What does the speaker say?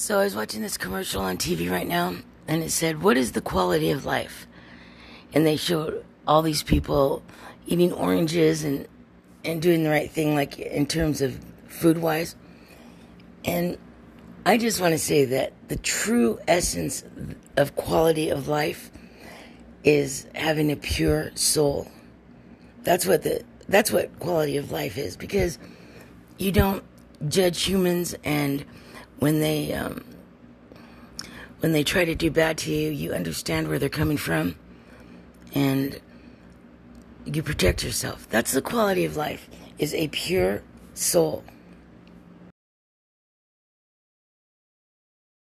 So I was watching this commercial on TV right now, and it said, "What is the quality of life?" And they showed all these people eating oranges and and doing the right thing, like in terms of food wise. And I just want to say that the true essence of quality of life is having a pure soul. That's what the that's what quality of life is because you don't judge humans and when they um, when they try to do bad to you, you understand where they're coming from, and you protect yourself. That's the quality of life: is a pure soul.